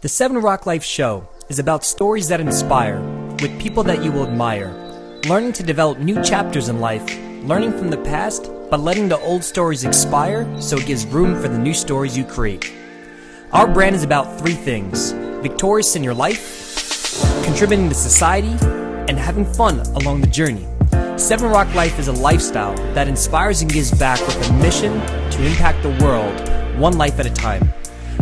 The Seven Rock Life Show is about stories that inspire, with people that you will admire, learning to develop new chapters in life, learning from the past, but letting the old stories expire so it gives room for the new stories you create. Our brand is about three things victorious in your life, contributing to society, and having fun along the journey. Seven Rock Life is a lifestyle that inspires and gives back with a mission to impact the world, one life at a time.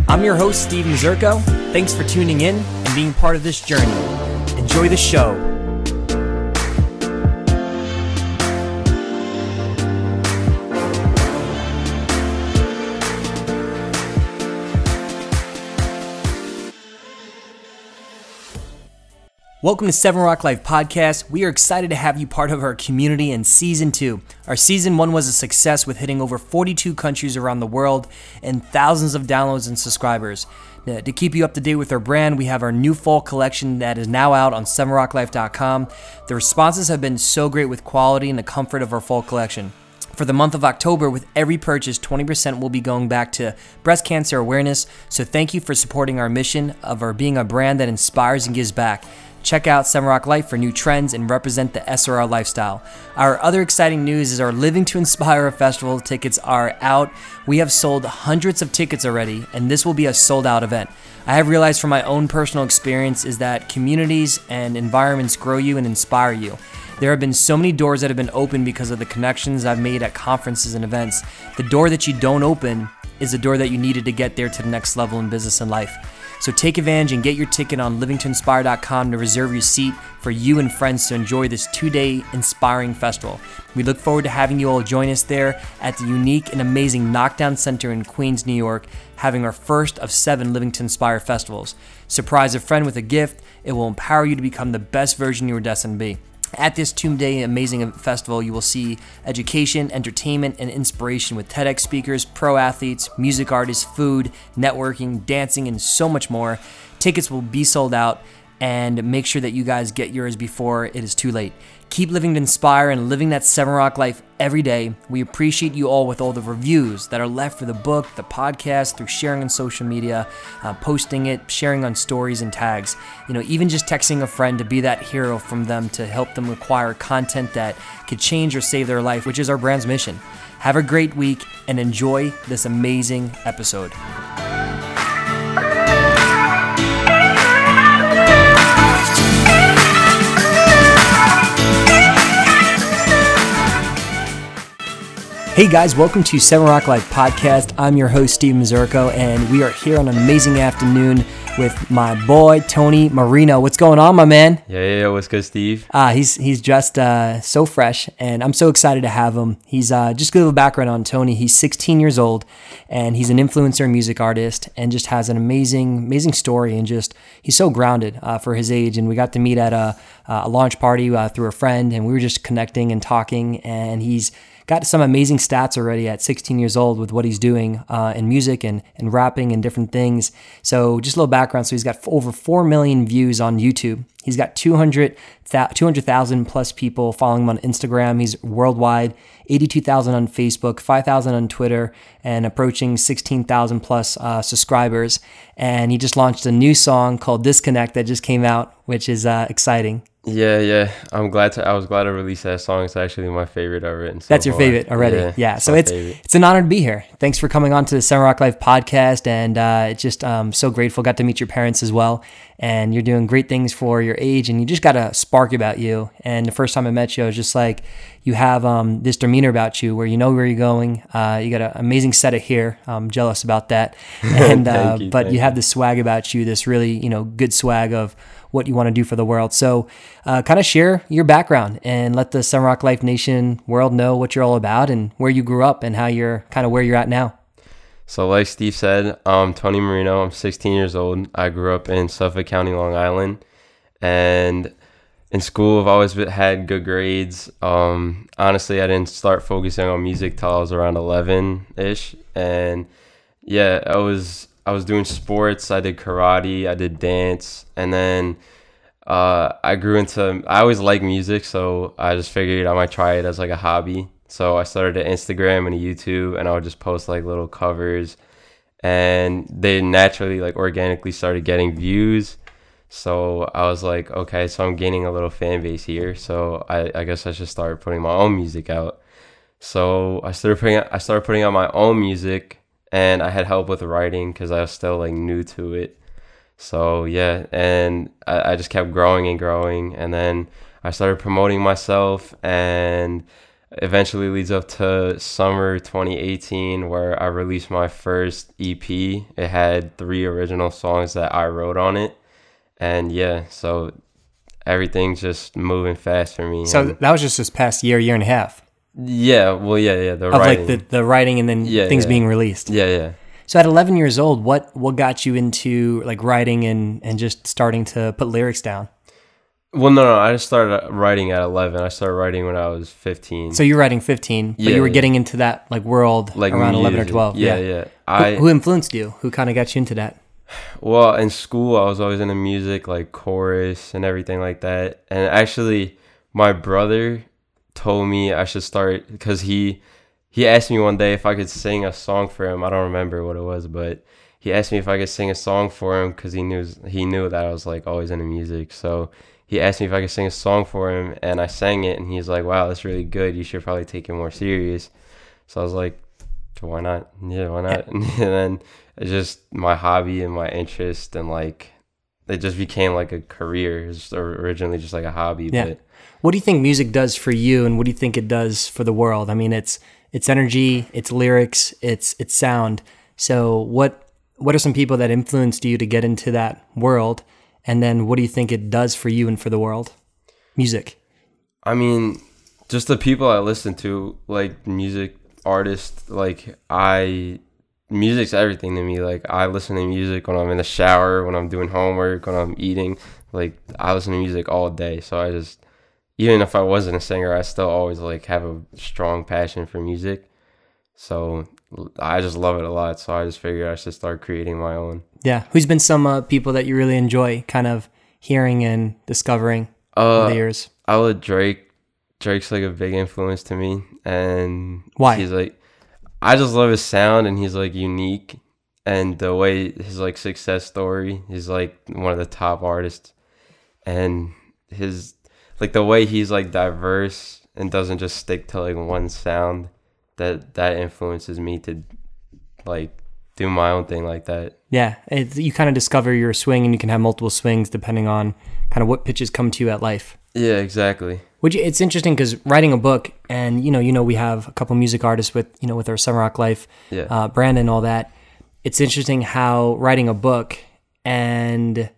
I'm your host, Steve Mazurko. Thanks for tuning in and being part of this journey. Enjoy the show. Welcome to Seven Rock Life Podcast. We are excited to have you part of our community in season two. Our season one was a success with hitting over 42 countries around the world and thousands of downloads and subscribers. Now, to keep you up to date with our brand, we have our new fall collection that is now out on sevenrocklife.com. The responses have been so great with quality and the comfort of our fall collection. For the month of October, with every purchase, 20% will be going back to breast cancer awareness. So thank you for supporting our mission of our being a brand that inspires and gives back. Check out Seven Rock Life for new trends and represent the SRL lifestyle. Our other exciting news is our Living to Inspire Festival tickets are out. We have sold hundreds of tickets already, and this will be a sold out event. I have realized from my own personal experience is that communities and environments grow you and inspire you. There have been so many doors that have been opened because of the connections I've made at conferences and events. The door that you don't open is the door that you needed to get there to the next level in business and life. So take advantage and get your ticket on livingtoinspire.com to reserve your seat for you and friends to enjoy this two day inspiring festival. We look forward to having you all join us there at the unique and amazing Knockdown Center in Queens, New York, having our first of seven Living to Inspire festivals. Surprise a friend with a gift, it will empower you to become the best version you were destined to be. At this Tomb Day Amazing Festival, you will see education, entertainment, and inspiration with TEDx speakers, pro athletes, music artists, food, networking, dancing, and so much more. Tickets will be sold out, and make sure that you guys get yours before it is too late. Keep living to inspire and living that Seven Rock life every day. We appreciate you all with all the reviews that are left for the book, the podcast, through sharing on social media, uh, posting it, sharing on stories and tags. You know, even just texting a friend to be that hero from them to help them acquire content that could change or save their life, which is our brand's mission. Have a great week and enjoy this amazing episode. Hey guys, welcome to Seven Rock Life Podcast. I'm your host, Steve Mazurko, and we are here on an amazing afternoon with my boy, Tony Marino. What's going on, my man? Yeah, yeah, yeah. what's good, Steve? Uh, he's he's just uh, so fresh, and I'm so excited to have him. He's uh, just give a background on Tony. He's 16 years old, and he's an influencer and music artist, and just has an amazing, amazing story, and just he's so grounded uh, for his age. And we got to meet at a, a launch party uh, through a friend, and we were just connecting and talking, and he's got some amazing stats already at 16 years old with what he's doing uh, in music and, and rapping and different things. So, just a little background. So, he's got over 4 million views on YouTube. He's got 200,000 200, plus people following him on Instagram. He's worldwide, 82,000 on Facebook, 5,000 on Twitter, and approaching 16,000 plus uh, subscribers. And he just launched a new song called Disconnect that just came out, which is uh, exciting. Yeah, yeah. I'm glad to. I was glad to release that song. It's actually my favorite I've written. So That's your far. favorite already. Yeah. Yeah, So it's favorite. it's an honor to be here. Thanks for coming on to the Seven Rock Life podcast, and uh, just um, so grateful. Got to meet your parents as well, and you're doing great things for your age, and you just got a spark about you. And the first time I met you, I was just like, you have um, this demeanor about you, where you know where you're going. Uh, you got an amazing set of hair. I'm jealous about that, and uh, you, but you have this swag about you. This really you know good swag of what you want to do for the world. So, uh, kind of share your background and let the Seven Rock Life Nation world know what you're all about and where you grew up and how you're kind of where you're at now. So, like Steve said, I'm Tony Marino. I'm 16 years old. I grew up in Suffolk County, Long Island, and in school, I've always had good grades. Um, honestly, I didn't start focusing on music till I was around 11 ish, and yeah, I was I was doing sports. I did karate. I did dance, and then uh, I grew into. I always liked music, so I just figured I might try it as like a hobby. So I started an Instagram and a YouTube, and I would just post like little covers and they naturally like organically started getting views. So I was like, okay, so I'm gaining a little fan base here. So I, I guess I should start putting my own music out. So I started putting I started putting out my own music, and I had help with writing because I was still like new to it. So yeah, and I, I just kept growing and growing, and then I started promoting myself, and eventually leads up to summer 2018 where I released my first EP. It had three original songs that I wrote on it, and yeah, so everything's just moving fast for me. So and that was just this past year, year and a half yeah, well, yeah, yeah, the of writing. like the, the writing and then Yeah, things yeah. being released. yeah, yeah. So at 11 years old, what what got you into like writing and and just starting to put lyrics down? Well, no, no, I just started writing at 11. I started writing when I was 15. So you're writing 15, but Yeah, you were yeah. getting into that like world like around 11 or music. 12. Yeah, yeah. Who, I who influenced you? Who kind of got you into that? Well, in school, I was always into music, like chorus and everything like that. And actually, my brother told me I should start because he he asked me one day if I could sing a song for him. I don't remember what it was, but he asked me if I could sing a song for him because he knew he knew that I was like always into music. So he asked me if I could sing a song for him, and I sang it, and he's like, "Wow, that's really good. You should probably take it more serious." So I was like, why not? Yeah, why not? And then it's just my hobby and my interest, and like it just became like a career. It's originally just like a hobby, Yeah. but What do you think music does for you, and what do you think it does for the world? I mean, it's it's energy, it's lyrics, it's it's sound. So what what are some people that influenced you to get into that world, and then what do you think it does for you and for the world? Music. I mean, just the people I listen to, like music artists, like I music's everything to me. Like I listen to music when I'm in the shower, when I'm doing homework, when I'm eating. Like I listen to music all day. So I just even if I wasn't a singer, I still always like have a strong passion for music. So I just love it a lot. So I just figured I should start creating my own. Yeah. Who's been some uh, people that you really enjoy, kind of hearing and discovering over Uh, the years? I would Drake. Drake's like a big influence to me, and Why? He's like, I just love his sound, and he's like unique, and the way his like success story. He's like one of the top artists, and his like the way he's like diverse and doesn't just stick to like one sound. That that influences me to like do my own thing like that. Yeah, it, you kind of discover your swing, and you can have multiple swings depending on kind of what pitches come to you at life. Yeah, exactly. You, it's interesting because writing a book, and you know, you know, we have a couple music artists with you know with our Seven Rock Life, Yeah. uh, Brandon, all that. It's interesting how writing a book and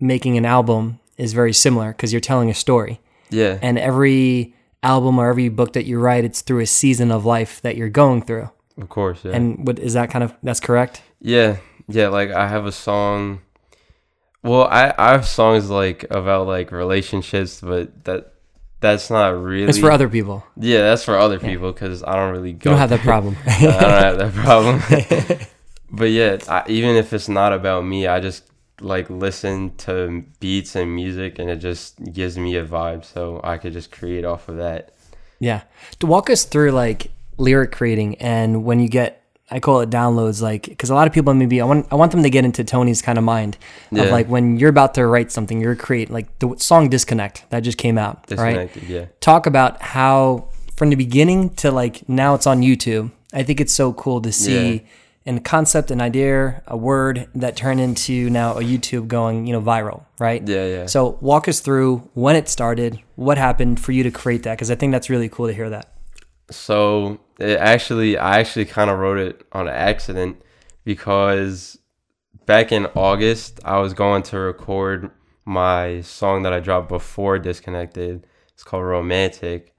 making an album is very similar because you're telling a story, Yeah. and every album or every book that you write, it's through a season of life that you're going through. Of course. Yeah. And what is that kind of that's correct? Yeah, yeah. Like I have a song. Well, I I have songs like about like relationships, but that that's not really. It's for other people. Yeah, that's for other people because I don't really You go. don't have that problem. I don't have that problem. but yeah, I, even if it's not about me, I just like listen to beats and music, and it just gives me a vibe, so I could just create off of that. Yeah. To walk us through like lyric creating and when you get I call it downloads like because a lot of people maybe I want I want them to get into Tony's kind of mind of Yeah. like when you're about to write something you're creating like the song disconnect that just came out right Yeah. talk about how from the beginning to like now it's on YouTube I think it's so cool to see Yeah. An concept an idea a word that turned into now a YouTube going you know viral right Yeah. Yeah. so walk us through when it started, what happened for you to create that, because I think that's really cool to hear that. So it actually, I actually kind of wrote it on accident because back in August, I was going to record my song that I dropped before Disconnected. It's called Romantic.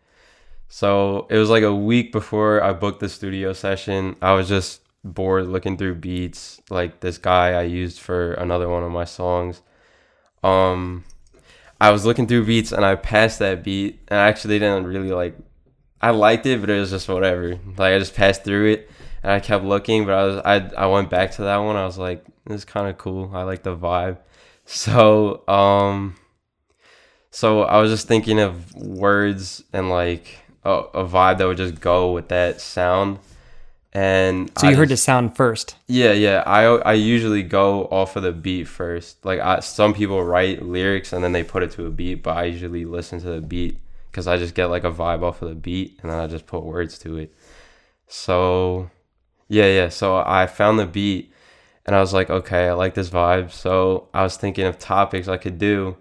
So it was like a week before I booked the studio session. I was just bored looking through beats, like this guy I used for another one of my songs. Um, I was looking through beats and I passed that beat and I actually didn't really like I liked it, but it was just whatever. Like I just passed through it, and I kept looking, but I was I I went back to that one. I was like, this is kind of cool. I like the vibe. So um, so I was just thinking of words and like a, a vibe that would just go with that sound, And So you I heard just- the sound first. Yeah, yeah. I I usually go off of the beat first. Like I, some people write lyrics and then they put it to a beat, but I usually listen to the beat because I just get like a vibe off of the beat and then I just put words to it. So, yeah, yeah. So I found the beat and I was like, okay, I like this vibe. So I was thinking of topics I could do,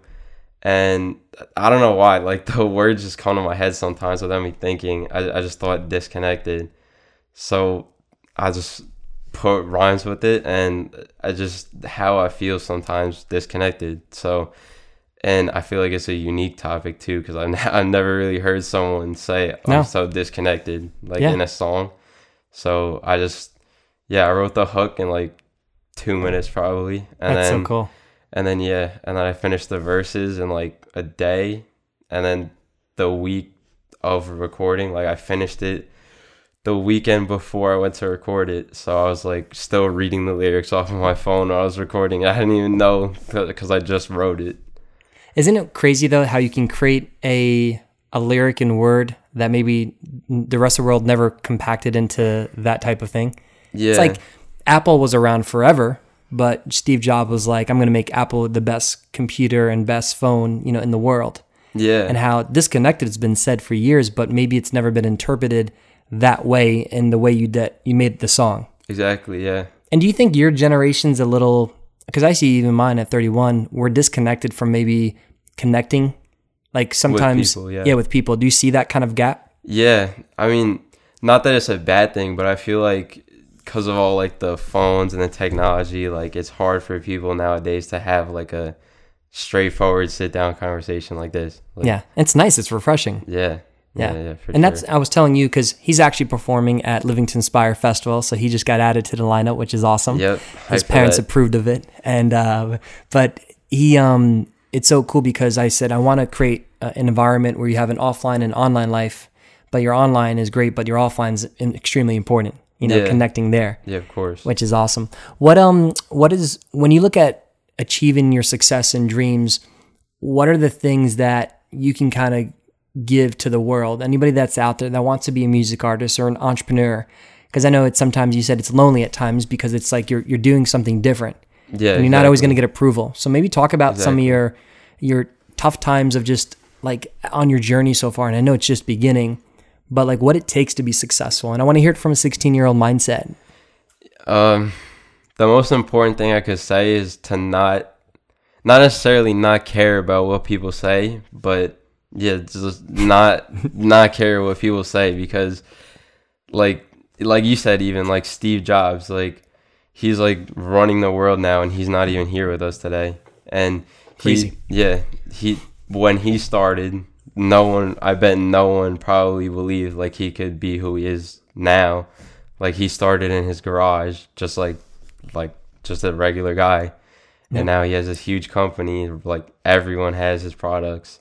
and I don't know why. Like the words just come to my head sometimes without me thinking. I I just thought disconnected. So I just put rhymes with it and I just how I feel sometimes disconnected. So and I feel like it's a unique topic too because I've, I've never really heard someone say "Oh, No. I'm so disconnected like Yeah. in a song. So I just yeah I wrote the hook in like two minutes probably and That's then so cool. and then yeah and then I finished the verses in like a day and then the week of recording like I finished it the weekend before I went to record it. So I was like still reading the lyrics off of my phone while I was recording. I didn't even know because I just wrote it. Isn't it crazy though how you can create a a lyric in Word that maybe the rest of the world never compacted into that type of thing? Yeah. It's like Apple was around forever, but Steve Jobs was like, I'm going to make Apple the best computer and best phone, you know, in the world. yeah. And how disconnected has been said for years, but maybe it's never been interpreted that way in the way you that you made the song. exactly. Yeah. And do you think your generation's a little because I see even mine at 31, we're disconnected from maybe connecting like sometimes people, yeah. with people. Do you see that kind of gap? Yeah. I mean, not that it's a bad thing, but I feel like because of all like the phones and the technology, like it's hard for people nowadays to have like a straightforward sit down conversation like this. Like, yeah. It's nice, it's refreshing. Yeah. Yeah. Yeah. yeah and that's. I was telling you cuz he's actually performing at Living to Inspire Festival, so he just got added to the lineup, which is awesome. Yep. his parents that. approved of it and uh, but he um it's so cool because i said i want to create uh, an environment where you have an offline and online life but your online is great but your offline is extremely important you know Yeah. connecting there Yeah, of course. which is awesome what um what is when you look at achieving your success and dreams what are the things that you can kind of give to the world anybody that's out there that wants to be a music artist or an entrepreneur because i know it's sometimes you said it's lonely at times because it's like you're, you're doing something different Yeah. and you're not always going to get approval. So maybe talk about some of your your tough times of just like on your journey so far. And I know it's just beginning, but like what it takes to be successful. And I want to hear it from a 16 year old mindset. Um, the most important thing I could say is to not, not necessarily not care about what people say, but yeah, just not not care what people say because, like, like you said, even like Steve Jobs, like he's like running the world now, and he's not even here with us today, and Crazy. he, yeah, he when he started, no one, I bet no one probably believed like he could be who he is now. Like he started in his garage, just like like just a regular guy, Yeah. and now he has this huge company. Like everyone has his products.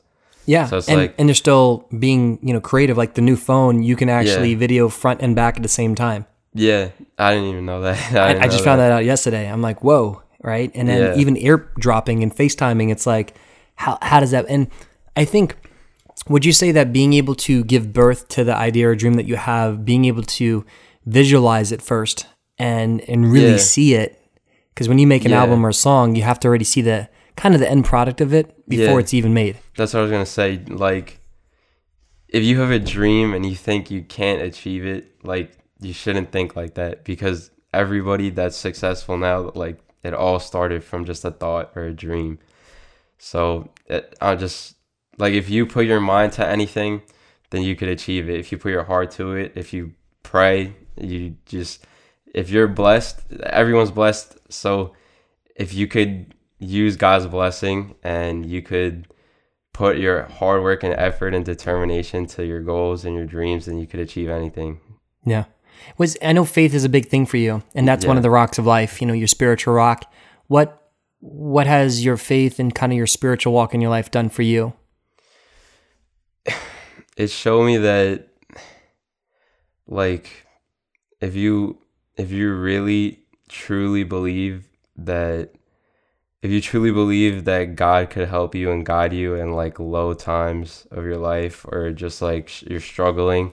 Yeah. So it's and, like- and they're still being, you know, creative. Like the new phone, you can actually Yeah. video front and back at the same time. Yeah, I didn't even know that. I, I know just found that out yesterday. I'm like, whoa, right? And then Yeah. even airdropping and FaceTiming, it's like, how how does that? And I think, would you say that being able to give birth to the idea or dream that you have, being able to visualize it first and and really Yeah. see it, because when you make an album or a song, you have to already see the kind of the end product of it before Yeah. it's even made. That's what I was gonna say. Like, if you have a dream and you think you can't achieve it, like you shouldn't think like that because everybody that's successful now, like it all started from just a thought or a dream. So it, I just like if you put your mind to anything, then you could achieve it. If you put your heart to it, if you pray, you just if you're blessed, everyone's blessed. So if you could use God's blessing and you could put your hard work and effort and determination to your goals and your dreams, and you could achieve anything. Yeah. Was I know faith is a big thing for you, and that's one of the rocks of life. You know, your spiritual rock. What what has your faith and kind of your spiritual walk in your life done for you? It showed me that like if you if you really truly believe that if you truly believe that God could help you and guide you in like low times of your life or just like sh- you're struggling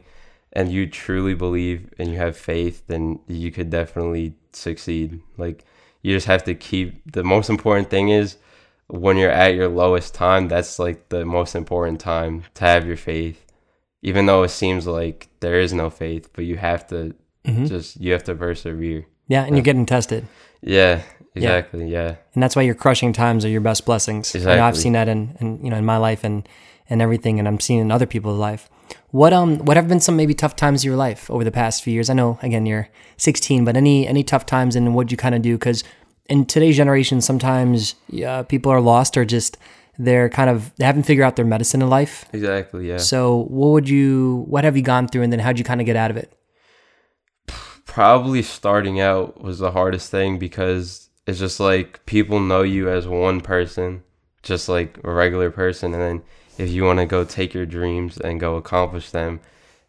and you truly believe and you have faith, then you could definitely succeed. Like you just have to keep the most important thing is when you're at your lowest time, that's like the most important time to have your faith. Even though it seems like there is no faith, but you have to Mhm. just you have to persevere. Yeah, and you're getting tested. Yeah, exactly. Yeah. and that's why your crushing times are your best blessings. I know I've seen that in, in you know in my life and and everything, and I'm seeing in other people's life. What um what have been some maybe tough times in your life over the past few years? I know again you're 16, but any any tough times and what'd you kind of do? Because in today's generation, sometimes yeah, people are lost or just they're kind of they haven't figured out their medicine in life. Exactly. Yeah. So what would you what have you gone through, and then how'd you kind of get out of it? probably starting out was the hardest thing because it's just like people know you as one person, just like a regular person, and then if you want to go take your dreams and go accomplish them,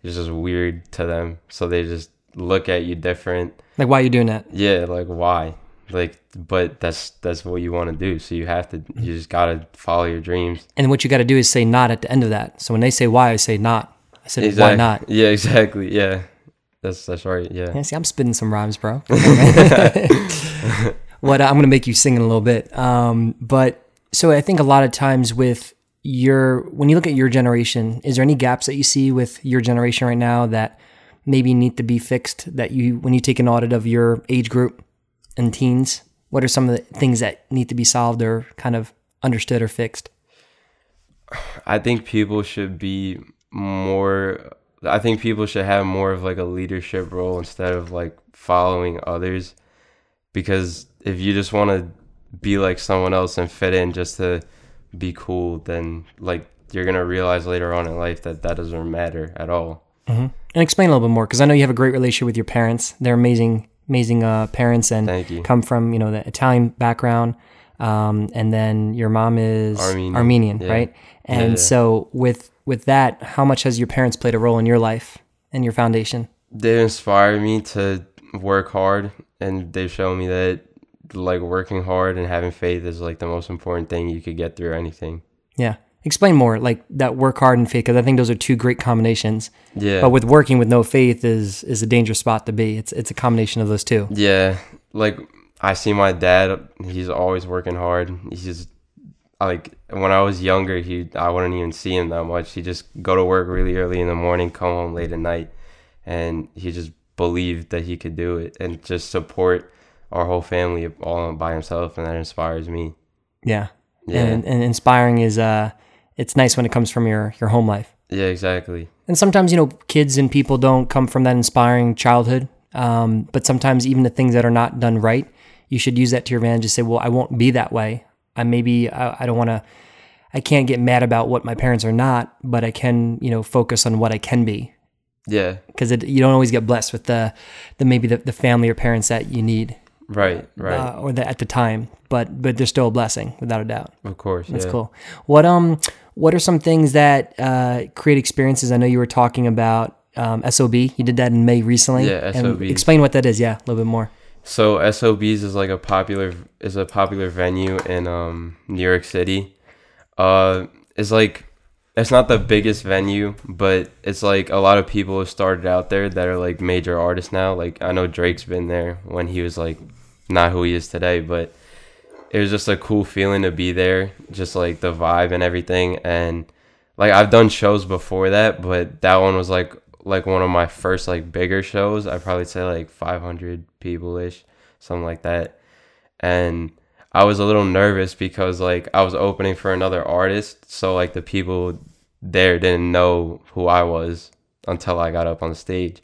it's just weird to them. So they just look at you different. Like why are you doing that? Yeah, like why? Like, but that's that's what you want to do. So you have to, you just gotta follow your dreams. And what you got to do is say not at the end of that. So when they say why, I say not. I said why not? Yeah, exactly. Yeah, that's that's right. Yeah. Yeah, see, I'm spitting some rhymes, bro. what I'm gonna make you sing in a little bit. Um, but so I think a lot of times with your when you look at your generation, is there any gaps that you see with your generation right now that maybe need to be fixed? That you when you take an audit of your age group and teens, what are some of the things that need to be solved or kind of understood or fixed? I think people should be more I think people should have more of like a leadership role instead of like following others because if you just want to be like someone else and fit in just to be cool then like you're going to realize later on in life that that doesn't matter at all. And explain a little bit more because I know you have a great relationship with your parents. They're amazing, amazing uh, parents and come from you know the Italian background, um, and then your mom is Armenian, Armenian, yeah. right? And yeah. so with with that, how much has your parents played a role in your life and your foundation? They inspire me to work hard and they've shown me that like working hard and having faith is like the most important thing you could get through anything. Yeah, explain more like that work hard and faith because I think those are two great combinations. Yeah. But with working with no faith is is a dangerous spot to be. It's it's a combination of those two. Yeah, like I see my dad. He's always working hard. He's just like when I was younger, he I wouldn't even see him that much. He just go to work really early in the morning, come home late at night, and he just believed that he could do it and just support our whole family all by himself, and that inspires me. Yeah, Yeah. and and inspiring is uh, it's nice when it comes from your your home life. Yeah, exactly. And sometimes, you know, kids and people don't come from that inspiring childhood. Um, but sometimes, even the things that are not done right, you should use that to your advantage to say, well, I won't be that way. I maybe, I, I don't want to, I can't get mad about what my parents are not, but I can, you know, focus on what I can be. Yeah, Because you don't always get blessed with the, the maybe the, the family or parents that you need right, right. uh, or the, at the time, but but they're still a blessing without a doubt. of course. That's yeah. cool. What um what are some things that uh, create experiences? I know you were talking about um, SOB. You did that in May recently. Yeah, And explain what that is. Yeah, a little bit more. So SOBs is like a popular is a popular venue in um New York City. Uh it's like it's not the biggest venue, but it's like a lot of people have started out there that are like major artists now. Like I know Drake's been there when he was like not who he is today, but it was just a cool feeling to be there, just like the vibe and everything and like I've done shows before that, but that one was like like one of my first like bigger shows. I'd probably say like 500 people ish, something like that. And I was a little nervous because like I was opening for another artist, so like the people there didn't know who I was until I got up on stage.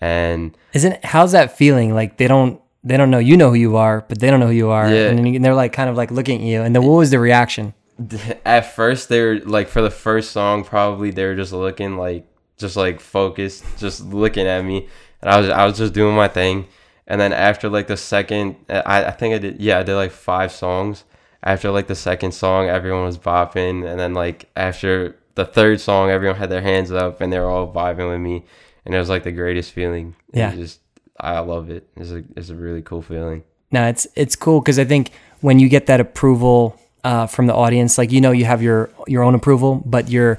And Isn't how's that feeling? Like they don't they don't know you know who you are, but they don't know who you are, Yeah. and, then and they're like kind of like looking at you. And then what was the reaction? at first they were like for the first song probably they were just looking like just like focused just looking at me and i was i was just doing my thing and then after like the second i, I think i did yeah i did like five songs after like the second song everyone was bopping and then like after the third song everyone had their hands up and they were all vibing with me and it was like the greatest feeling Yeah. just i love it it's a, it's a really cool feeling No, it's it's cool because I think when you get that approval uh, from the audience, like you know, you have your your own approval, but your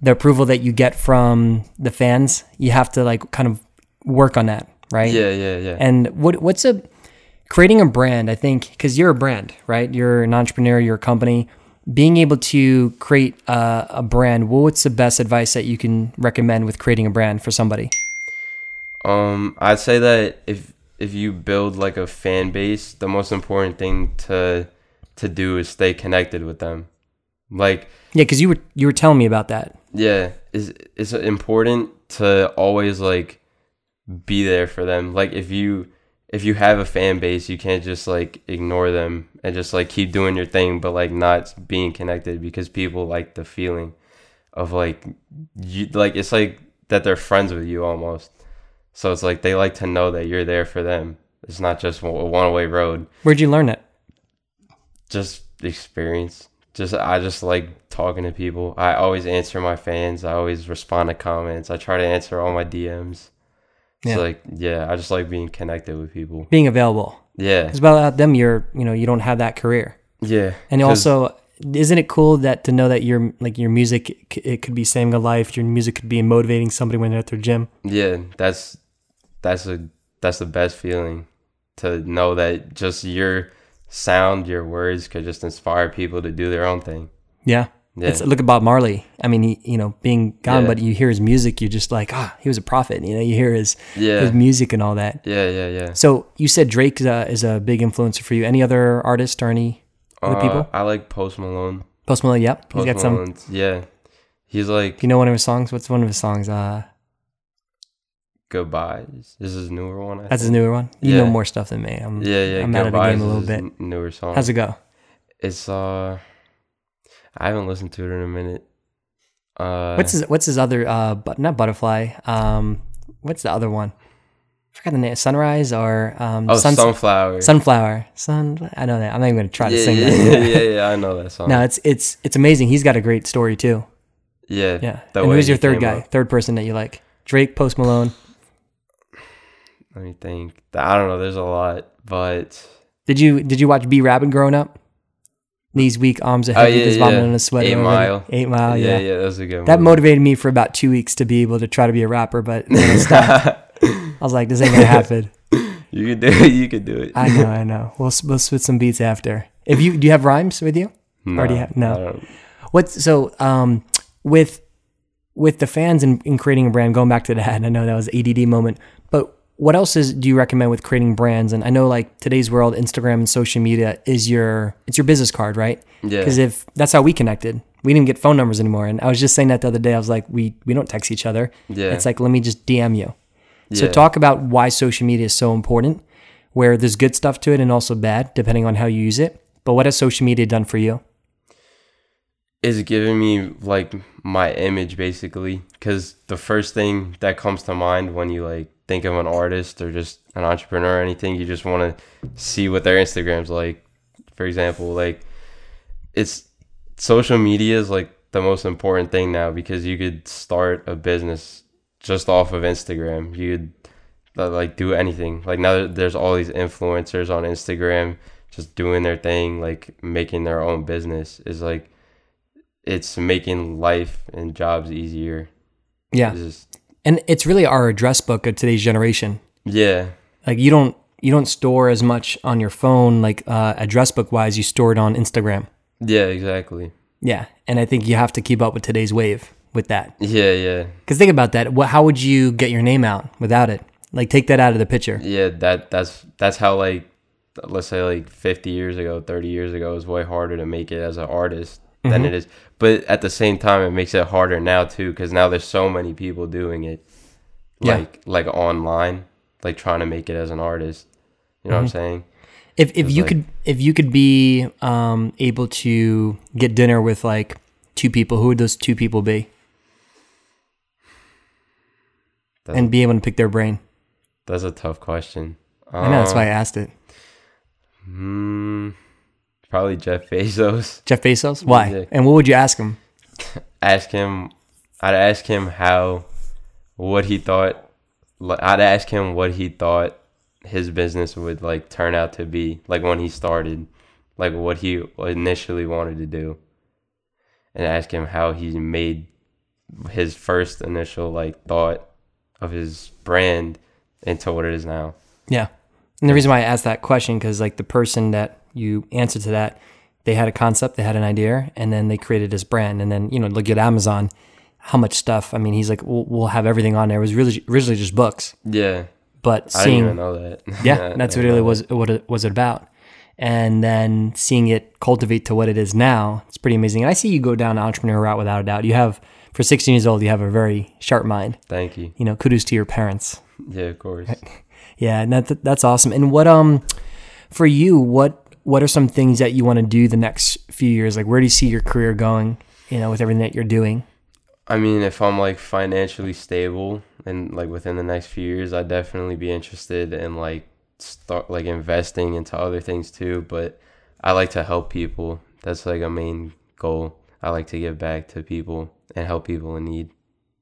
the approval that you get from the fans, you have to like kind of work on that, right? Yeah, yeah, yeah. And what what's a creating a brand? I think because you're a brand, right? You're an entrepreneur. You're a company. Being able to create a, a brand. What's the best advice that you can recommend with creating a brand for somebody? Um, I'd say that if if you build like a fan base, the most important thing to to do is stay connected with them. Like Yeah, because you were you were telling me about that. yeah, is it's important to always like be there for them. Like if you if you have a fan base, you can't just like ignore them and just like keep doing your thing, but like not being connected because people like the feeling of like you like it's like that they're friends with you almost. So it's like they like to know that you're there for them. It's not just a one way road. Where'd you learn it? Just experience. Just I just like talking to people. I always answer my fans. I always respond to comments. I try to answer all my DMs. Yeah. It's like yeah, I just like being connected with people. Being available. Yeah, Because without them, you're you know you don't have that career. yeah. And also, isn't it cool that to know that your like your music it could be saving a life. Your music could be motivating somebody when they're at their gym. yeah, that's that's a that's the best feeling to know that just your sound, your words could just inspire people to do their own thing. Yeah. Yeah, It's, look at Bob Marley. I mean, he, you know, being gone, Yeah. but you hear his music, you're just like, ah, he was a prophet. You know, you hear his yeah, his music and all that. yeah, yeah, yeah. So you said Drake uh, is a big influencer for you. Any other artist or any Uh, people? I like Post Malone. Post Malone. Yep, he's Post got some. Malone's- yeah. He's like Do you know one of his songs? What's one of his songs? Uh, goodbyes. This is his newer one. I that's his newer one. You Yeah. know more stuff than me. I'm, Yeah, yeah. I'm out of the game a little bit. n- Newer song. How's it go? It's uh, I haven't listened to it in a minute. Uh, What's his What's his other? Uh, but not butterfly. Um, what's the other one? I forgot the name. Sunrise or um, oh Sun- sunflower? sunflower. Sun. I know that. I'm not even gonna try to yeah, sing yeah, that. yeah, yeah, I know that song. no, it's it's it's amazing. He's got a great story too. yeah, Yeah. and who's your third guy? up. Third person that you like? Drake, Post Malone. Let me think. I don't know. There's a lot, but Did you Did you watch B Rabbit growing up? Knees weak, arms oh ahead, yeah, his vomit yeah. in a sweater. Eight. Mile. Eight Mile. yeah, Yeah. yeah, that was a good. That movie. motivated me for about two weeks to be able to try to be a rapper, but then I stopped. I was like, this ain't gonna happen. you could do it. You could do it. I know, I know. We'll we'll spit some beats after. If you do you have rhymes with you? no, or do you have- no. What so um with with the fans and in, creating a brand? Going back to that, and I know that was ADD moment, but what else is do you recommend with creating brands? And I know like today's world, Instagram and social media is your it's your business card, right? Yeah. Because if that's how we connected, we didn't get phone numbers anymore. And I was just saying that the other day. I was like, we we don't text each other. Yeah. It's like let me just DM you. So talk about why social media is so important, where there's good stuff to it and also bad, depending on how you use it. But what has social media done for you? is giving me like my image basically because the first thing that comes to mind when you like think of an artist or just an entrepreneur or anything you just want to see what their instagram's like for example like it's social media is like the most important thing now because you could start a business just off of instagram you could uh, like do anything like now there's all these influencers on instagram just doing their thing like making their own business is like it's making life and jobs easier. Yeah. It's just, and it's really our address book of today's generation yeah, like you don't you don't store as much on your phone like uh, address book wise you store it on instagram yeah, exactly. yeah and i think you have to keep up with today's wave with that Yeah, yeah, because think about that what, how would you get your name out without it like take that out of the picture yeah. That that's that's how like let's say like 50 years ago, 30 years ago, it was way harder to make it as an artist than it is. But at the same time, it makes it harder now too because now there's so many people doing it, Yeah. like like online, like trying to make it as an artist. You know what I'm saying? if, if you like- could if you could be um, able to get dinner with like two people who would those two people be That's, and be able to pick their brain that's a tough question. i know that's Um, why i asked it Hmm, probably Jeff Bezos. jeff bezos why Yeah. and what would you ask him Ask him. I'd ask him how, what he thought. I'd ask him what he thought his business would like turn out to be, like when he started, like what he initially wanted to do, and ask him how he made his first initial like thought of his brand into what it is now. Yeah. And the reason why I asked that question, because like the person that you answered to that, they had a concept, they had an idea, and then they created this brand. And then, you know, look at Amazon, how much stuff. I mean, he's like, we'll, we'll have everything on there. It was really originally just books, Yeah, but I didn't seeing, even know that. yeah, that's what really was, what it was about. And then seeing it cultivate to what it is now, it's pretty amazing. And I see you go down the entrepreneur route without a doubt. You have, for 16 years old, you have a very sharp mind. Thank you. You know, kudos to your parents. Yeah, of course. Yeah, and that, that's awesome. And what um for you, what what are some things that you want to do the next few years? Like where do you see your career going, you know, with everything that you're doing? I mean, if I'm like financially stable and like within the next few years, I'd definitely be interested in like start like investing into other things too. But I like to help people. That's like a main goal. I like to give back to people and help people in need.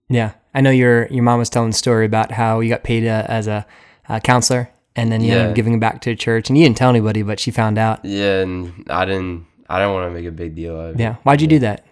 Yeah. I know your your mom was telling the story about how you got paid uh, as a, counselor and then you ended up giving it back to church and you didn't tell anybody, but she found out. Yeah, and I didn't. I didn't want to make a big deal of it. Yeah. Why'd you do that?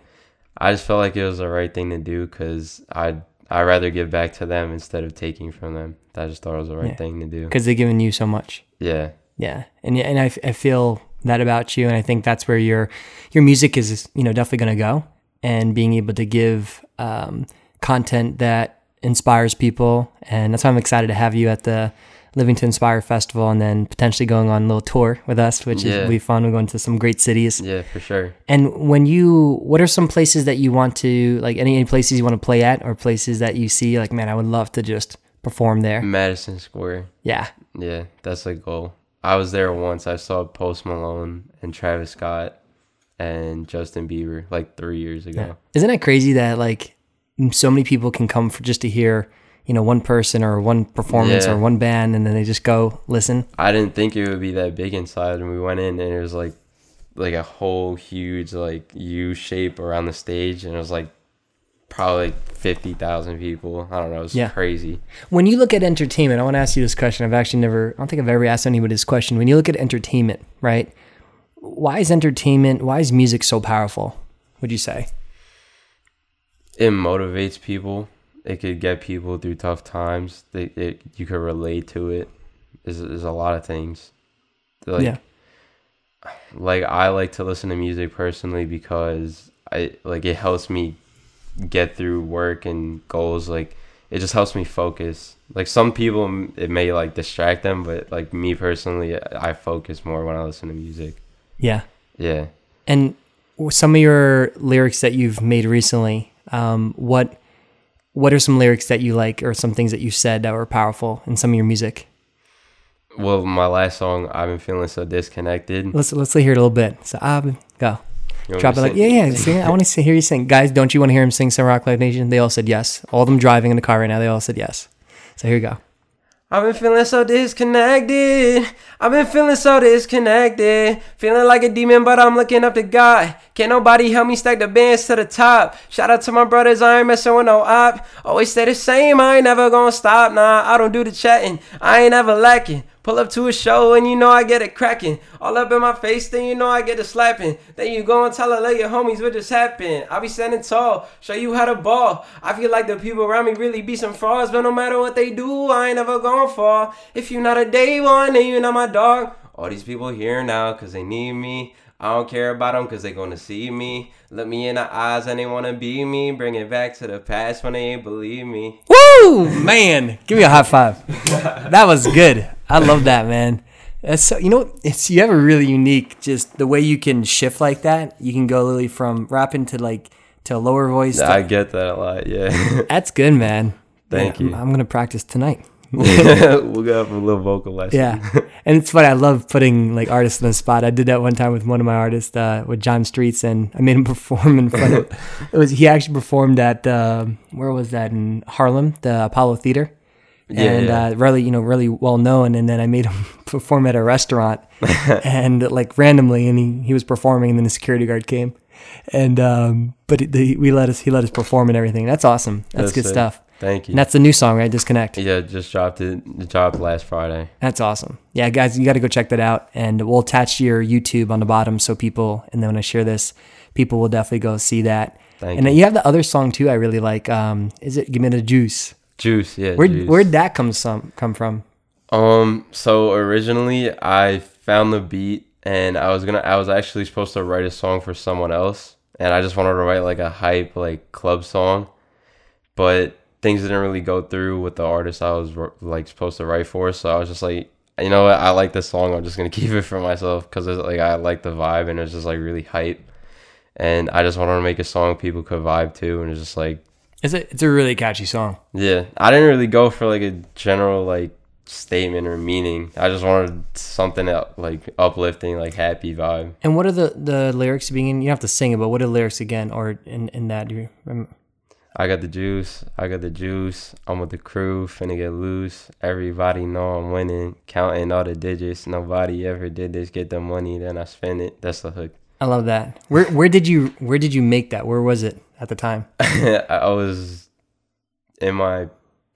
I just felt like it was the right thing to do because I'd I rather give back to them instead of taking from them. I just thought it was the right Yeah. thing to do. Because they've given you so much. Yeah, Yeah, and and I, I feel that about you, and I think that's where your your music is, you know, definitely going to go, and being able to give um, content that inspires people, and that's why I'm excited to have you at the Living to Inspire Festival, and then potentially going on a little tour with us, which is will be fun. We're going to some great cities, yeah, for sure. and when you, what are some places that you want to like? Any, any places you want to play at, or places that you see like, man, I would love to just perform there. Madison Square. Yeah, Yeah, that's the goal. I was there once. I saw Post Malone and Travis Scott and Justin Bieber like three years ago. Yeah. Isn't that crazy that like so many people can come for just to hear, you know, one person or one performance Yeah. or one band and then they just go listen? I didn't think it would be that big inside, and we went in and it was like like a whole huge like U shape around the stage, and it was like probably fifty thousand people. I don't know. It was Yeah. crazy. When you look at entertainment, I want to ask you this question. I've actually never I don't think I've ever asked anybody this question. When you look at entertainment, right? Why is entertainment, why is music so powerful? Would you say? It motivates people. It could get people through tough times. They, it, you could relate to it. There's, there's a lot of things. Like, yeah. like I like to listen to music personally because I like it helps me get through work and goals. Like it just helps me focus. Like some people, it may like distract them, but like me personally, I focus more when I listen to music. Yeah. Yeah. And some of your lyrics that you've made recently, um, what what are some lyrics that you like or some things that you said that were powerful in some of your music? Well, my last song, I've been feeling so disconnected. Let's let's hear it a little bit. So I'll go. You Drop it like yeah, yeah. Sing. I want to hear you sing, guys. Don't you want to hear him sing Seven Rock Life Nation? They all said yes. All of them driving in the car right now. They all said yes. So here you go. I've been feeling so disconnected. I've been feeling so disconnected. Feeling like a demon, but I'm looking up to God. Can't nobody help me stack the bands to the top. Shout out to my brothers, I ain't messing with no op. Always stay the same, I ain't never gonna stop. Nah, I don't do the chatting, I ain't ever lacking. Pull up to a show and you know I get it cracking. All up in my face, then you know I get it slapping. Then you go and tell all of your homies what just happened. I be standing tall, show you how to ball. I feel like the people around me really be some frauds, but no matter what they do, I ain't never gonna fall. If you not a day one, then you not my dog. All these people here now, cause they need me. I don't care about them cause they're gonna see me. Look me in the eyes and they wanna be me. Bring it back to the past when they ain't believe me. Woo, man! Give me a high five. that was good. I love that, man. That's so, you know, it's you have a really unique just the way you can shift like that. You can go literally from rapping to like to a lower voice. to- I get that a lot, yeah. that's good, man. Thank you. I'm, I'm gonna practice tonight. we'll go have a little vocal lesson. Yeah, and it's funny. I love putting like artists on the spot. I did that one time with one of my artists, uh, with John Streets, and I made him perform in front of. it was he actually performed at uh, where was that in Harlem, the Apollo Theater, Yeah, and yeah. Uh, really you know really well known. And then I made him perform at a restaurant, and like randomly, and he, he was performing, and then the security guard came, and um, but the, we let us he let us perform and everything. That's awesome. That's, That's good sick. stuff. Thank you. And that's the new song, right? Disconnect. yeah, just dropped it. It dropped last Friday. That's awesome. Yeah, guys, you got to go check that out. And we'll attach your YouTube on the bottom so people, and then when I share this, people will definitely go see that. Thank And you. you have the other song too. I really like. Um, is it "Give Me the Juice"? Juice, yeah. Where juice. where'd that come some come from? Um, so originally I found the beat and I was gonna I was actually supposed to write a song for someone else and I just wanted to write like a hype like club song. But things didn't really go through with the artist I was like supposed to write for, so I was just like you know what? I like this song. I'm just gonna keep it for myself because it's like I like the vibe and it's just like really hype, and I just wanted to make a song people could vibe to, and it's just like It's a it's a really catchy song. yeah, I didn't really go for like a general like statement or meaning. I just wanted something that, like uplifting, like happy vibe. And what are the the lyrics being? You don't have to sing it, but what are the lyrics again? Or in in that? Do you remember? I got the juice, I got the juice. I'm with the crew, finna get loose. Everybody know I'm winning, counting all the digits. Nobody ever did this. Get the money, then I spend it. That's the hook. I love that. Where where did you where did you make that? Where was it at the time? I was in my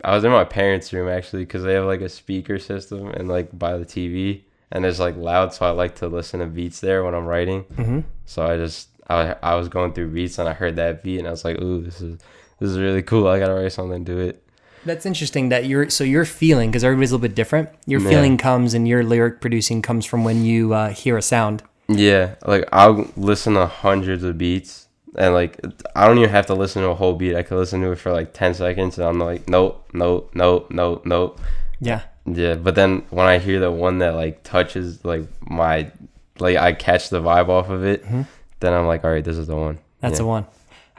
I was in my parents' room actually because they have like a speaker system and like by the TV and it's like loud, so I like to listen to beats there when I'm writing. Mm-hmm. So I just I I was going through beats and I heard that beat and I was like, ooh, this is this is really cool. I gotta write something to it. That's interesting that you're so your feeling because everybody's a little bit different. Your Yeah. feeling comes and your lyric producing comes from when you uh, hear a sound. Yeah, like I'll listen to hundreds of beats and like I don't even have to listen to a whole beat. I could listen to it for like ten seconds and I'm like, nope, nope, nope, nope, nope. Yeah, Yeah, but then when I hear the one that like touches like my like I catch the vibe off of it, then I'm like, all right, this is the one. that's yeah. the one.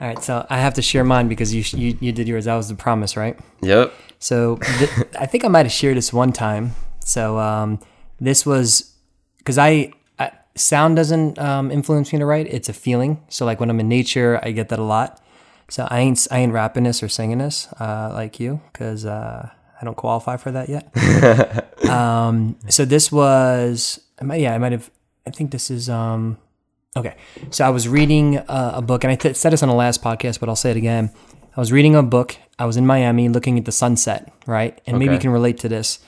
All right, so I have to share mine because you you, you did yours. That was the promise, right? Yep. So th- I think I might have shared this one time. So um, this was because I, I sound doesn't um, influence me to write. It's a feeling. So like when I'm in nature, I get that a lot. So I ain't I ain't rapping this or singing this uh, like you because uh, I don't qualify for that yet. um, so this was yeah I might have I think this is um, okay. So I was reading uh, a book and I th- said this on the last podcast, but I'll say it again. I was reading a book. I was in Miami looking at the sunset, right? And maybe you can relate to this,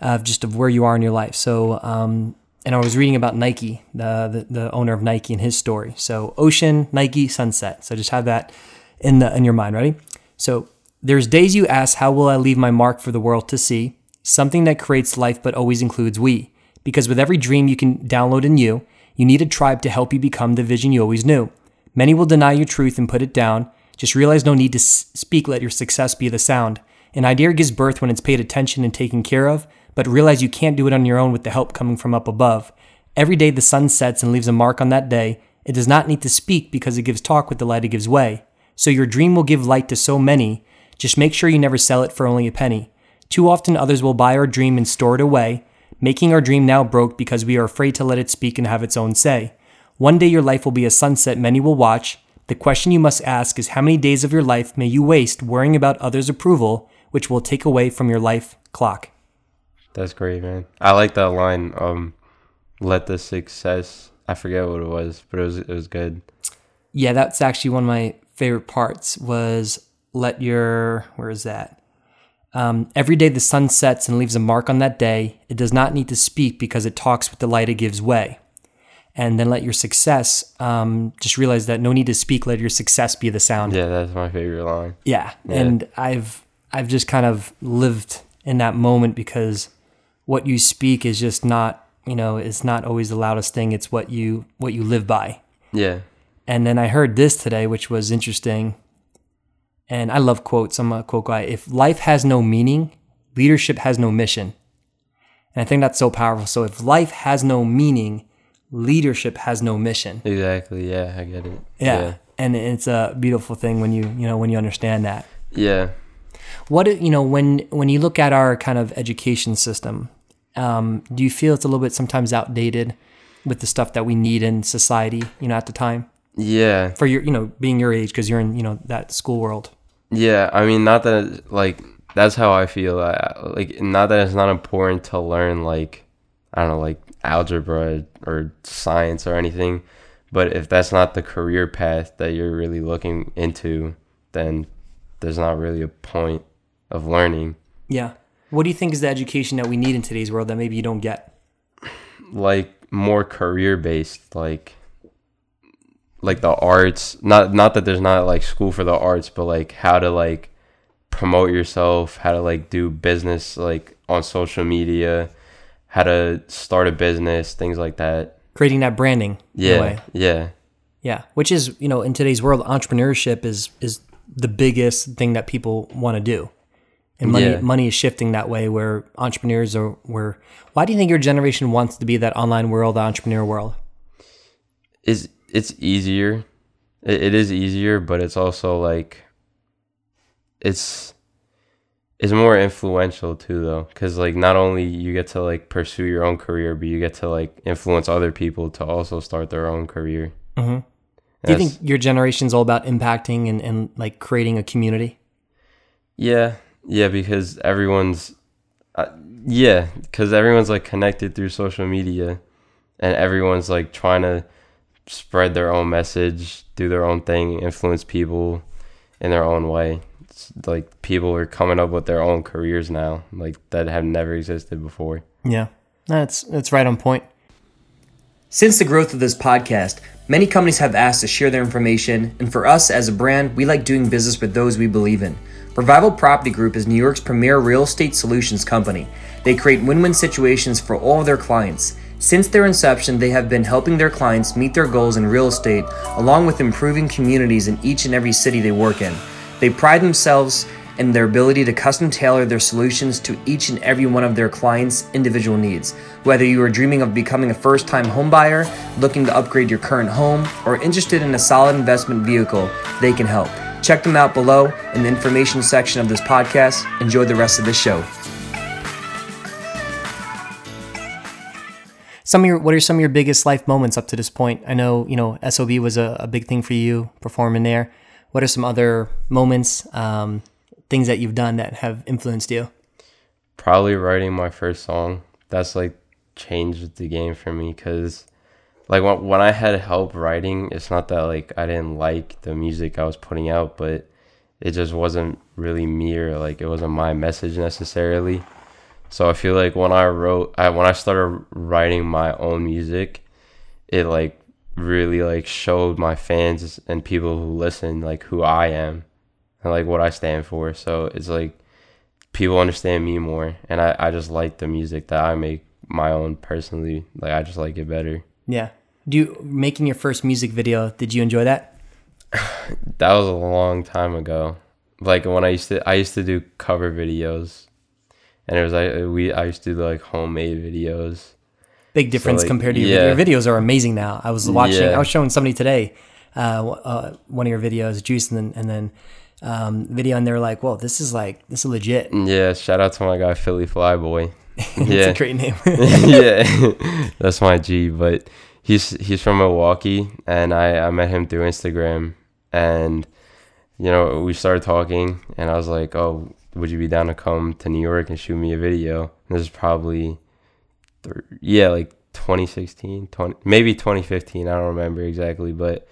uh, just of where you are in your life. So, um, and I was reading about Nike, the, the the owner of Nike, and his story. So, ocean, Nike, sunset. So, just have that in the in your mind. Ready? So, there's days you ask, "How will I leave my mark for the world to see?" Something that creates life, but always includes we. Because with every dream you can download in you, you need a tribe to help you become the vision you always knew. Many will deny your truth and put it down. Just realize no need to speak, let your success be the sound. An idea gives birth when it's paid attention and taken care of, but realize you can't do it on your own with the help coming from up above. Every day the sun sets and leaves a mark on that day. It does not need to speak because it gives talk with the light it gives way. So your dream will give light to so many. Just make sure you never sell it for only a penny. Too often others will buy our dream and store it away, making our dream now broke because we are afraid to let it speak and have its own say. One day your life will be a sunset many will watch. The question you must ask is how many days of your life may you waste worrying about others' approval, which will take away from your life clock. That's great, man. I like that line. Um, let the success. I forget what it was, but it was it was good. Yeah, that's actually one of my favorite parts was let your where is that? Um, every day the sun sets and leaves a mark on that day. It does not need to speak because it talks with the light it gives way. And then let your success um, just realize that no need to speak. Let your success be the sound. Yeah, that's my favorite line. Yeah. Yeah. And I've I've just kind of lived in that moment because what you speak is just not, you know, it's not always the loudest thing. It's what you what you live by. Yeah, And then I heard this today, which was interesting. And I love quotes. I'm a quote guy. If life has no meaning, leadership has no mission. And I think that's so powerful. So if life has no meaning, leadership has no mission. exactly. Yeah, I get it. Yeah. And it's a beautiful thing when you, you know, when you understand that. Yeah. What you know when when you look at our kind of education system, um, do you feel it's a little bit sometimes outdated with the stuff that we need in society? You know, at the time Yeah. for your you know being your age because you're in you know that school world. Yeah, I mean, not that like that's how I feel. I, like, not that it's not important to learn like I don't know, like algebra or science or anything, but if that's not the career path that you're really looking into, then there's not really a point of learning. Yeah. What do you think is the education that we need in today's world that maybe you don't get? Like more career based, like like the arts. Not not that there's not like school for the arts, but like how to like promote yourself, how to like do business like on social media, how to start a business, things like that. Creating that branding. Yeah, yeah, Yeah, which is you know in today's world, entrepreneurship is is the biggest thing that people want to do, and money Yeah. money is shifting that way. Where entrepreneurs are where. Why do you think your generation wants to be that online world, the entrepreneur world? it's it's easier. It, it is easier, but it's also like it's it's more influential too, though, because like not only you get to like pursue your own career, but you get to like influence other people to also start their own career. Mm-hmm. Do you think your generation's all about impacting and, and like creating a community? Yeah, yeah, because everyone's, uh, yeah, because everyone's like connected through social media, and everyone's like trying to spread their own message, do their own thing, influence people in their own way. It's like people are coming up with their own careers now, like that have never existed before. Yeah, that's that's right on point. Since the growth of this podcast, many companies have asked to share their information, and for us as a brand, we like doing business with those we believe in. Revival Property Group is New York's premier real estate solutions company. They create win win situations for all of their clients. Since their inception, they have been helping their clients meet their goals in real estate, along with improving communities in each and every city they work in. They pride themselves in their ability to custom tailor their solutions to each and every one of their clients' individual needs. Whether you are dreaming of becoming a first time homebuyer, looking to upgrade your current home, or interested in a solid investment vehicle, they can help. Check them out below in the information section of this podcast. Enjoy the rest of the show. Some of your, what are some of your biggest life moments up to this point? I know, you know, SOB was a, a big thing for you performing there. What are some other moments, um, things that you've done that have influenced you? Probably writing my first song. That's like changed the game for me because like when, when I had help writing, it's not that like I didn't like the music I was putting out, but it just wasn't really me or like it wasn't my message necessarily. So I feel like when I wrote, I, when I started writing my own music, it like really like showed my fans and people who listen like who I am and like what I stand for. So it's like people understand me more, and I I just like the music that I make my own personally. Like I just like it better. Yeah. Do you making your first music video? Did you enjoy that? That was a long time ago. Like when I used to I used to do cover videos, and it was like we I used to do like homemade videos. Big difference like, compared to your, yeah. your videos are amazing now. I was watching. Yeah. I was showing somebody today uh, uh, one of your videos, Juice, and then and then um, video, and they were like, "Whoa, this is like this is legit." Yeah, shout out to my guy Philly Flyboy. it's Yeah. a great name. yeah, that's my G. But he's he's from Milwaukee, and I I met him through Instagram, and you know we started talking, and I was like, oh, would you be down to come to New York and shoot me a video? And this is probably, th- yeah, like 2016, 20, maybe 2015. I don't remember exactly, but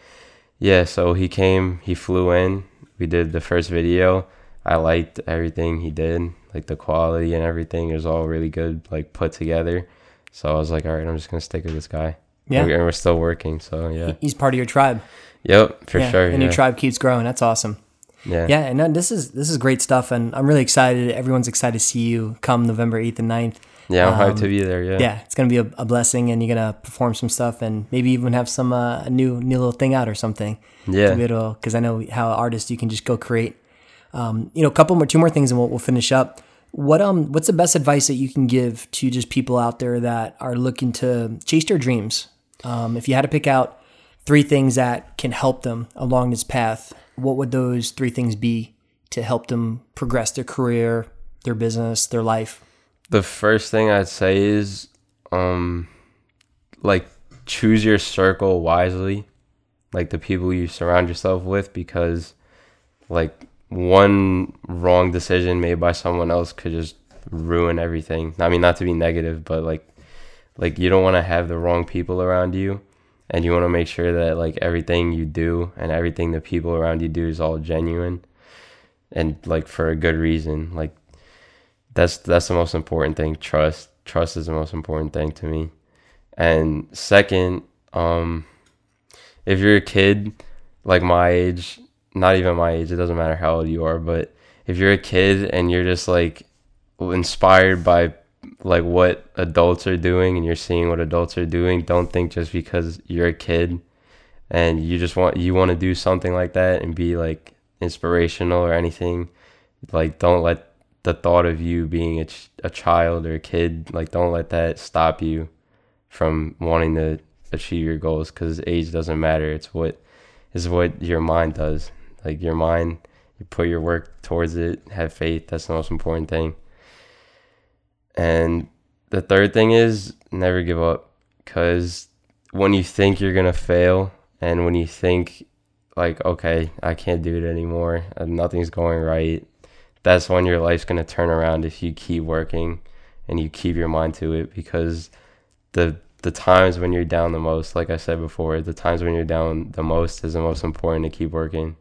yeah. So he came, he flew in. We did the first video. I liked everything he did, like the quality and everything. It was all really good, like put together. So I was like, all right, I'm just gonna stick with this guy. Yeah. and we- and we're still working. So yeah, He's part of your tribe. yep, for yeah, sure. And your tribe keeps growing. That's awesome. Yeah, Yeah, and uh, this is this is great stuff, and I'm really excited. Everyone's excited to see you come November eighth and 9th. yeah. I'm Um, hyped to be there. Yeah, Yeah, it's gonna be a, a blessing, and you're gonna perform some stuff, and maybe even have some uh, a new new little thing out or something. yeah. because I know how artists you can just go create. Um, you know, a couple more, two more things, and we'll, we'll finish up. What um, what's the best advice that you can give to just people out there that are looking to chase their dreams? Um, if you had to pick out three things that can help them along this path, what would those three things be to help them progress their career, their business, their life? The first thing I'd say is, um, like choose your circle wisely, like the people you surround yourself with, because like one wrong decision made by someone else could just ruin everything. I mean, not to be negative, but like, like you don't want to have the wrong people around you, and you want to make sure that like everything you do and everything the people around you do is all genuine, and like for a good reason. Like that's that's the most important thing. Trust, trust is the most important thing to me. And second, um, if you're a kid like my age, not even my age, it doesn't matter how old you are, but if you're a kid and you're just like inspired by like what adults are doing and you're seeing what adults are doing, don't think just because you're a kid and you just want you want to do something like that and be like inspirational or anything, like don't let the thought of you being a, ch- a child or a kid, like don't let that stop you from wanting to achieve your goals because age doesn't matter. It's what is what your mind does. Like your mind, you put your work towards it, have faith. That's the most important thing. And the third thing is never give up because when you think you're gonna fail and when you think like okay i can't do it anymore nothing's going right that's when your life's going to turn around if you keep working and you keep your mind to it because the the times when you're down the most like i said before the times when you're down the most is the most important to keep working.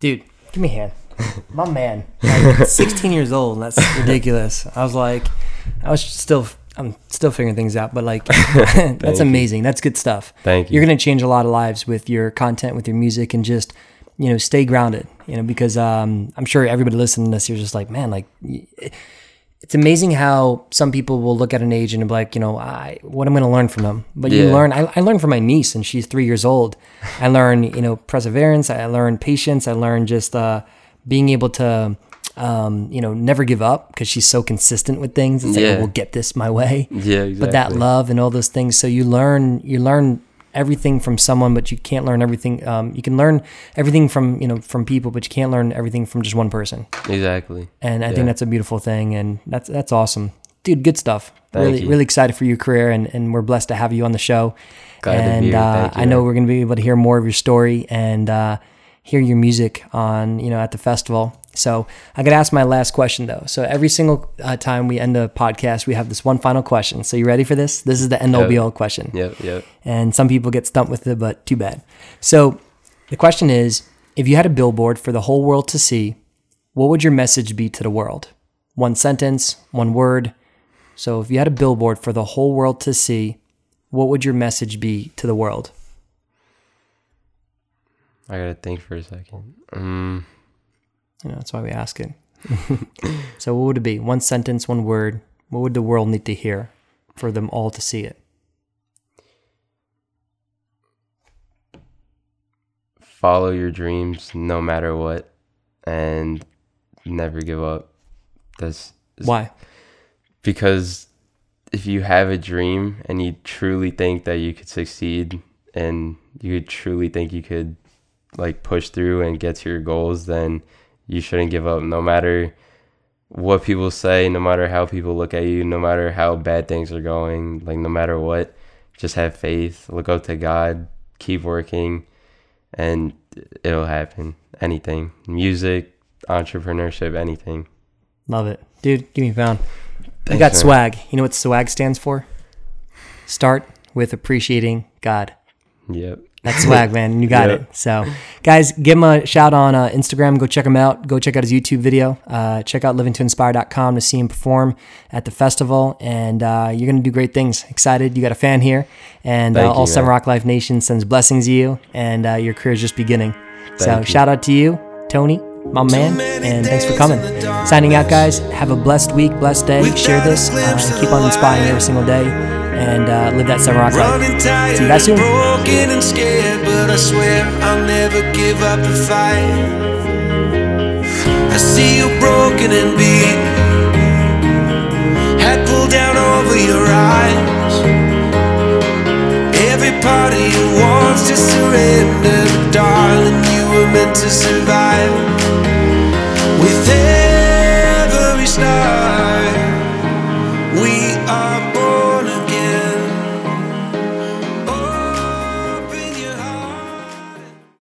Dude give me a hand my man like 16 years old that's ridiculous i was like i was still I'm still figuring things out, but like that's amazing. That's good stuff. Thank you. You're going to change a lot of lives with your content, with your music, and just you know stay grounded. You know because um, I'm sure everybody listening to this, you're just like, man, like it's amazing how some people will look at an age and be like, you know, I what I'm going to learn from them. But yeah. you learn. I, I learned from my niece, and she's three years old. I learned you know perseverance. I learned patience. I learned just uh, being able to um, you know, never give up because she's so consistent with things. It's yeah. like, oh, we'll get this my way. Yeah, exactly. But that love and all those things. So you learn, you learn everything from someone, but you can't learn everything. Um, you can learn everything from you know from people, but you can't learn everything from just one person. Exactly. And I yeah. think that's a beautiful thing, and that's that's awesome, dude. Good stuff. Thank really, you. really excited for your career, and and we're blessed to have you on the show. Glad and uh, I know we're going to be able to hear more of your story and uh, hear your music on you know at the festival. So I got to ask my last question though. So every single uh, time we end a podcast, we have this one final question. So you ready for this? This is the end all be all question. Yep, yep. And some people get stumped with it, but too bad. So the question is, if you had a billboard for the whole world to see, what would your message be to the world? One sentence, one word. So if you had a billboard for the whole world to see, what would your message be to the world? I gotta think for a second. Um, you know, that's why we ask it. so, what would it be? One sentence, one word. What would the world need to hear for them all to see it? Follow your dreams no matter what and never give up. That's why? Because if you have a dream and you truly think that you could succeed and you truly think you could like push through and get to your goals, then you shouldn't give up no matter what people say, no matter how people look at you, no matter how bad things are going, like no matter what, just have faith, look up to God, keep working, and it'll happen. Anything. Music, entrepreneurship, anything. Love it. Dude, give me a pound. Thanks, I got man. swag. You know what swag stands for? Start with appreciating God. Yep. That's swag, man. You got yep. it. So, guys, give him a shout on uh, Instagram. Go check him out. Go check out his YouTube video. Uh, check out livingtoinspire.com to see him perform at the festival. And uh, you're going to do great things. Excited. You got a fan here. And uh, all Seven Rock Life Nation sends blessings to you. And uh, your career is just beginning. Thank so, you. shout out to you, Tony, my man. And thanks for coming. Signing out, guys. Have a blessed week, blessed day. Share this. Uh, keep on inspiring every single day and uh, live that summer life. See you guys soon. Broken and scared, but I swear I'll never give up the fight. I see you broken and beat, head pulled down over your eyes. Every part of you wants to surrender, but darling, you were meant to survive.